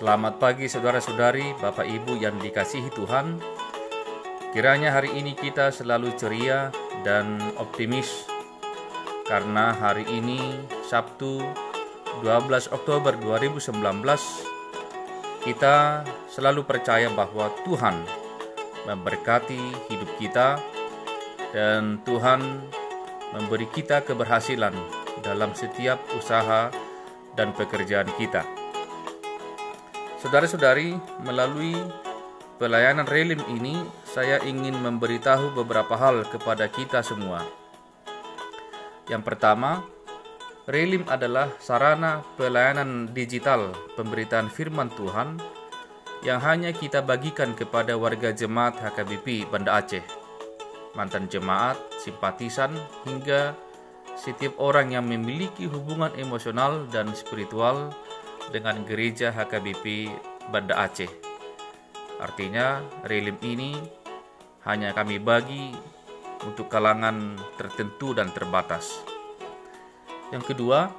Selamat pagi saudara-saudari, Bapak Ibu yang dikasihi Tuhan. Kiranya hari ini kita selalu ceria dan optimis karena hari ini Sabtu 12 Oktober 2019 kita selalu percaya bahwa Tuhan memberkati hidup kita dan Tuhan memberi kita keberhasilan dalam setiap usaha dan pekerjaan kita. Saudara-saudari, melalui pelayanan relim ini, saya ingin memberitahu beberapa hal kepada kita semua. Yang pertama, relim adalah sarana pelayanan digital pemberitaan firman Tuhan yang hanya kita bagikan kepada warga jemaat HKBP Banda Aceh, mantan jemaat, simpatisan, hingga setiap orang yang memiliki hubungan emosional dan spiritual dengan gereja HKBP Banda Aceh. Artinya, relim ini hanya kami bagi untuk kalangan tertentu dan terbatas. Yang kedua,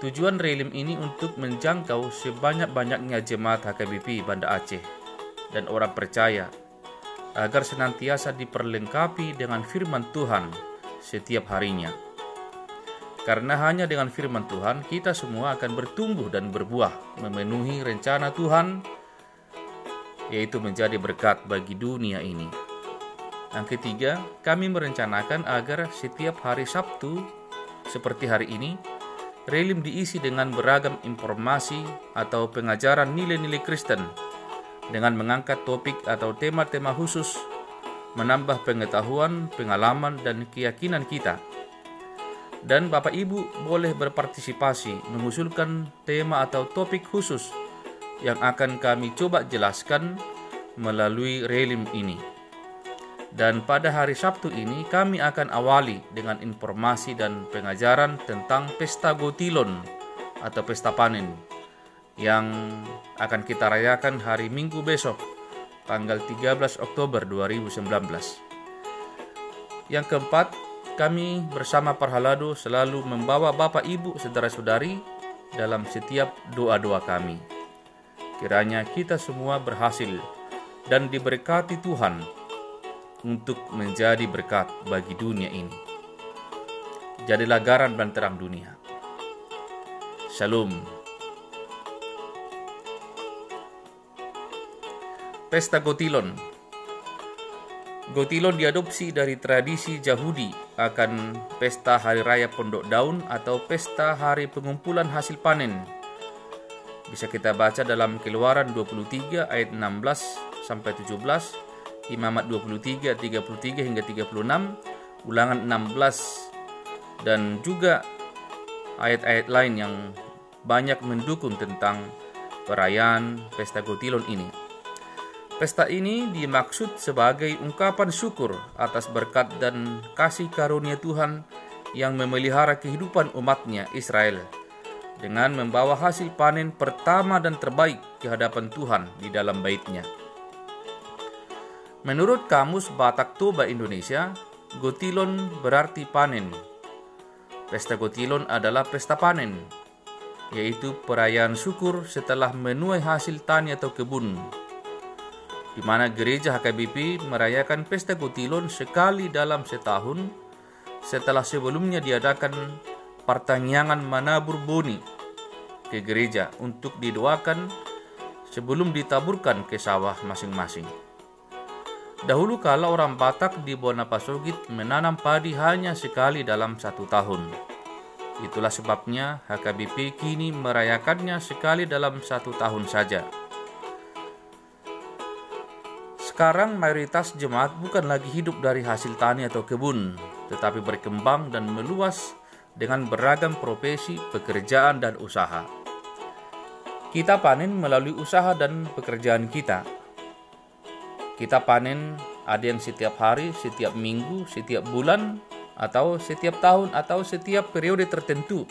tujuan relim ini untuk menjangkau sebanyak-banyaknya jemaat HKBP Banda Aceh dan orang percaya agar senantiasa diperlengkapi dengan firman Tuhan setiap harinya. Karena hanya dengan firman Tuhan kita semua akan bertumbuh dan berbuah memenuhi rencana Tuhan yaitu menjadi berkat bagi dunia ini. Yang ketiga, kami merencanakan agar setiap hari Sabtu seperti hari ini relim diisi dengan beragam informasi atau pengajaran nilai-nilai Kristen dengan mengangkat topik atau tema-tema khusus menambah pengetahuan, pengalaman, dan keyakinan kita dan Bapak Ibu boleh berpartisipasi mengusulkan tema atau topik khusus yang akan kami coba jelaskan melalui relim ini. Dan pada hari Sabtu ini kami akan awali dengan informasi dan pengajaran tentang Pesta Gotilon atau Pesta Panen yang akan kita rayakan hari Minggu besok tanggal 13 Oktober 2019. Yang keempat, kami bersama Parhalado selalu membawa Bapak Ibu saudara-saudari dalam setiap doa-doa kami. Kiranya kita semua berhasil dan diberkati Tuhan untuk menjadi berkat bagi dunia ini. Jadilah garam dan terang dunia. Shalom. Pesta Gotilon Gotilon diadopsi dari tradisi Yahudi akan pesta hari raya pondok daun atau pesta hari pengumpulan hasil panen. Bisa kita baca dalam Keluaran 23 ayat 16 sampai 17, Imamat 23 33 hingga 36, Ulangan 16 dan juga ayat-ayat lain yang banyak mendukung tentang perayaan pesta Gotilon ini. Pesta ini dimaksud sebagai ungkapan syukur atas berkat dan kasih karunia Tuhan yang memelihara kehidupan umatnya Israel dengan membawa hasil panen pertama dan terbaik ke hadapan Tuhan di dalam baitnya. Menurut Kamus Batak Toba Indonesia, Gotilon berarti panen. Pesta Gotilon adalah pesta panen, yaitu perayaan syukur setelah menuai hasil tani atau kebun di mana gereja HKBP merayakan pesta Kutilon sekali dalam setahun setelah sebelumnya diadakan pertanyaan manabur boni ke gereja untuk didoakan sebelum ditaburkan ke sawah masing-masing. Dahulu kala orang Batak di Bonapasogit menanam padi hanya sekali dalam satu tahun. Itulah sebabnya HKBP kini merayakannya sekali dalam satu tahun saja. Sekarang mayoritas jemaat bukan lagi hidup dari hasil tani atau kebun, tetapi berkembang dan meluas dengan beragam profesi, pekerjaan, dan usaha. Kita panen melalui usaha dan pekerjaan kita. Kita panen ada yang setiap hari, setiap minggu, setiap bulan, atau setiap tahun, atau setiap periode tertentu.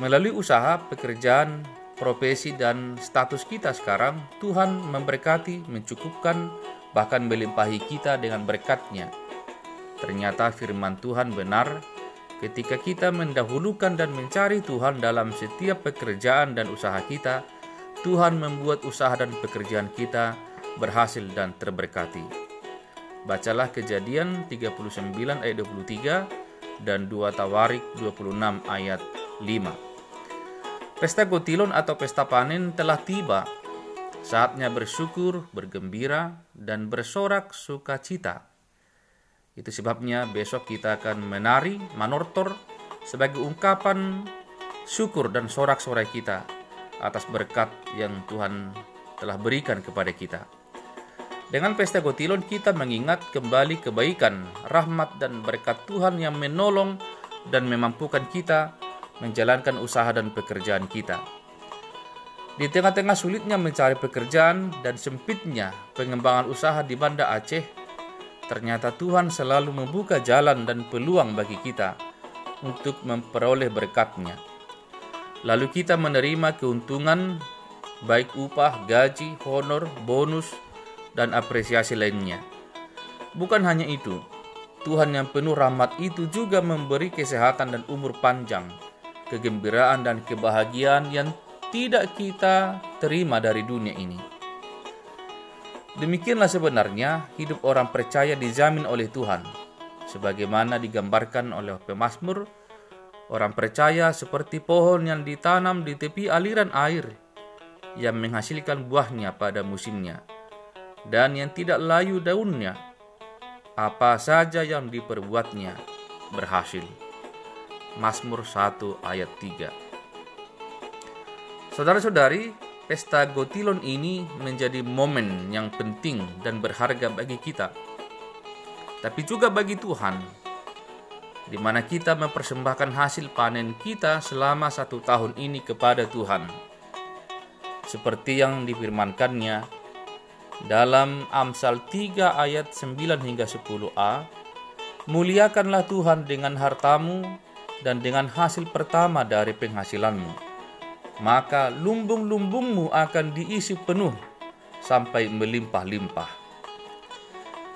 Melalui usaha, pekerjaan, profesi dan status kita sekarang, Tuhan memberkati, mencukupkan, bahkan melimpahi kita dengan berkatnya. Ternyata firman Tuhan benar, ketika kita mendahulukan dan mencari Tuhan dalam setiap pekerjaan dan usaha kita, Tuhan membuat usaha dan pekerjaan kita berhasil dan terberkati. Bacalah kejadian 39 ayat 23 dan 2 Tawarik 26 ayat 5. Pesta Gotilon atau pesta panen telah tiba. Saatnya bersyukur, bergembira, dan bersorak sukacita. Itu sebabnya besok kita akan menari manortor sebagai ungkapan syukur dan sorak-sorai kita atas berkat yang Tuhan telah berikan kepada kita. Dengan pesta Gotilon kita mengingat kembali kebaikan, rahmat dan berkat Tuhan yang menolong dan memampukan kita menjalankan usaha dan pekerjaan kita. Di tengah-tengah sulitnya mencari pekerjaan dan sempitnya pengembangan usaha di Banda Aceh, ternyata Tuhan selalu membuka jalan dan peluang bagi kita untuk memperoleh berkatnya. Lalu kita menerima keuntungan baik upah, gaji, honor, bonus, dan apresiasi lainnya. Bukan hanya itu, Tuhan yang penuh rahmat itu juga memberi kesehatan dan umur panjang, kegembiraan dan kebahagiaan yang tidak kita terima dari dunia ini. Demikianlah sebenarnya hidup orang percaya dijamin oleh Tuhan, sebagaimana digambarkan oleh pemazmur Orang percaya seperti pohon yang ditanam di tepi aliran air yang menghasilkan buahnya pada musimnya dan yang tidak layu daunnya. Apa saja yang diperbuatnya berhasil. Mazmur 1 ayat 3 Saudara-saudari, pesta Gotilon ini menjadi momen yang penting dan berharga bagi kita. Tapi juga bagi Tuhan di mana kita mempersembahkan hasil panen kita selama satu tahun ini kepada Tuhan. Seperti yang difirmankannya dalam Amsal 3 ayat 9 hingga 10a, Muliakanlah Tuhan dengan hartamu dan dengan hasil pertama dari penghasilanmu. Maka lumbung-lumbungmu akan diisi penuh sampai melimpah-limpah.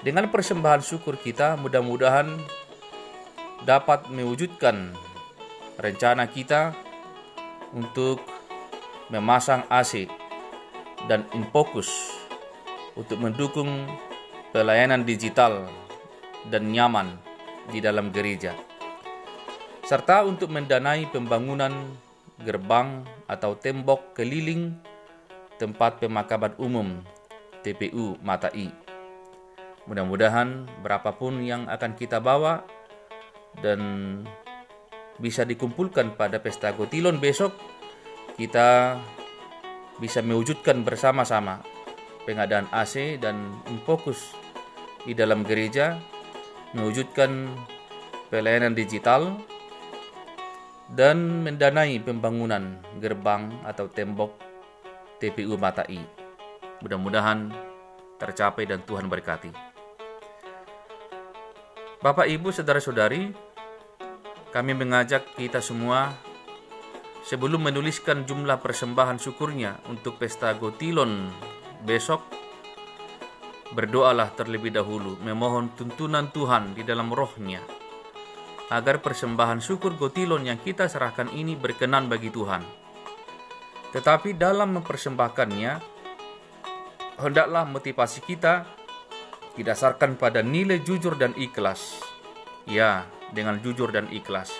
Dengan persembahan syukur kita, mudah-mudahan dapat mewujudkan rencana kita untuk memasang AC dan Infocus untuk mendukung pelayanan digital dan nyaman di dalam gereja serta untuk mendanai pembangunan gerbang atau tembok keliling tempat pemakaman umum TPU Matai. Mudah-mudahan berapapun yang akan kita bawa dan bisa dikumpulkan pada pesta Gotilon besok kita bisa mewujudkan bersama-sama pengadaan AC dan fokus di dalam gereja mewujudkan pelayanan digital dan mendanai pembangunan gerbang atau tembok TPU Matai. Mudah-mudahan tercapai dan Tuhan berkati. Bapak, Ibu, saudara-saudari, kami mengajak kita semua sebelum menuliskan jumlah persembahan syukurnya untuk pesta Gotilon besok, berdoalah terlebih dahulu memohon tuntunan Tuhan di dalam rohnya agar persembahan syukur Gotilon yang kita serahkan ini berkenan bagi Tuhan. Tetapi dalam mempersembahkannya, hendaklah motivasi kita didasarkan pada nilai jujur dan ikhlas. Ya, dengan jujur dan ikhlas.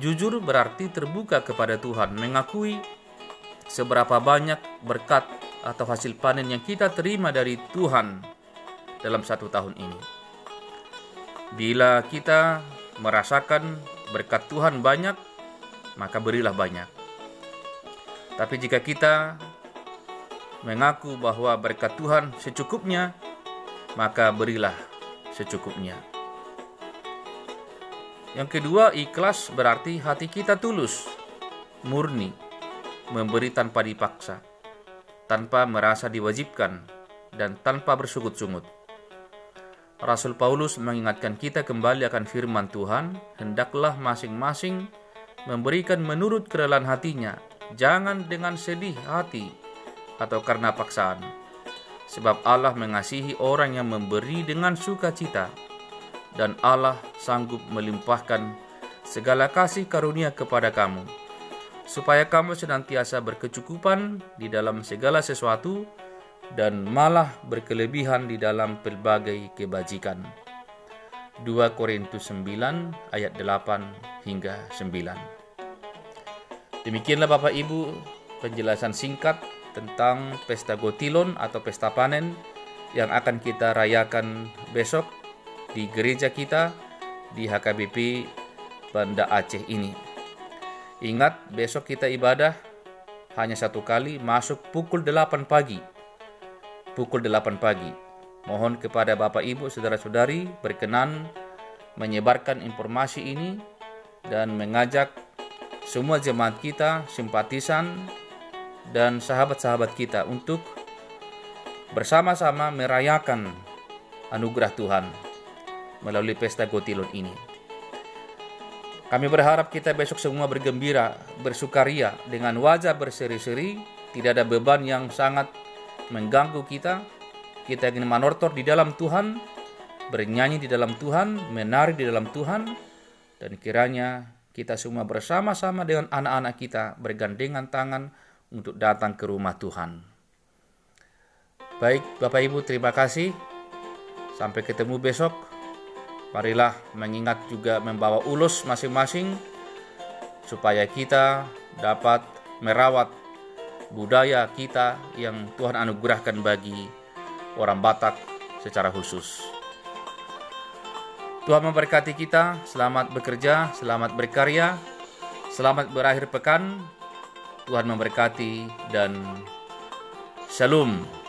Jujur berarti terbuka kepada Tuhan, mengakui seberapa banyak berkat atau hasil panen yang kita terima dari Tuhan dalam satu tahun ini. Bila kita merasakan berkat Tuhan banyak, maka berilah banyak. Tapi jika kita mengaku bahwa berkat Tuhan secukupnya, maka berilah secukupnya. Yang kedua, ikhlas berarti hati kita tulus, murni, memberi tanpa dipaksa, tanpa merasa diwajibkan, dan tanpa bersungut-sungut. Rasul Paulus mengingatkan kita kembali akan firman Tuhan, hendaklah masing-masing memberikan menurut kerelaan hatinya, jangan dengan sedih hati atau karena paksaan. Sebab Allah mengasihi orang yang memberi dengan sukacita, dan Allah sanggup melimpahkan segala kasih karunia kepada kamu, supaya kamu senantiasa berkecukupan di dalam segala sesuatu dan malah berkelebihan di dalam pelbagai kebajikan. 2 Korintus 9 ayat 8 hingga 9. Demikianlah Bapak Ibu penjelasan singkat tentang pesta gotilon atau pesta panen yang akan kita rayakan besok di gereja kita di HKBP Banda Aceh ini. Ingat, besok kita ibadah hanya satu kali masuk pukul 8 pagi. Pukul 8 pagi. Mohon kepada Bapak Ibu Saudara-saudari berkenan menyebarkan informasi ini dan mengajak semua jemaat kita, simpatisan, dan sahabat-sahabat kita untuk bersama-sama merayakan anugerah Tuhan melalui pesta Gotilon ini. Kami berharap kita besok semua bergembira, bersukaria dengan wajah berseri-seri, tidak ada beban yang sangat mengganggu kita. Kita ingin manortor di dalam Tuhan, bernyanyi di dalam Tuhan, menari di dalam Tuhan, dan kiranya kita semua bersama-sama dengan anak-anak kita bergandengan tangan untuk datang ke rumah Tuhan. Baik, Bapak Ibu, terima kasih. Sampai ketemu besok. Marilah mengingat juga membawa ulus masing-masing supaya kita dapat merawat budaya kita yang Tuhan anugerahkan bagi orang Batak secara khusus. Tuhan memberkati kita, selamat bekerja, selamat berkarya, selamat berakhir pekan, Tuhan memberkati dan Shalom.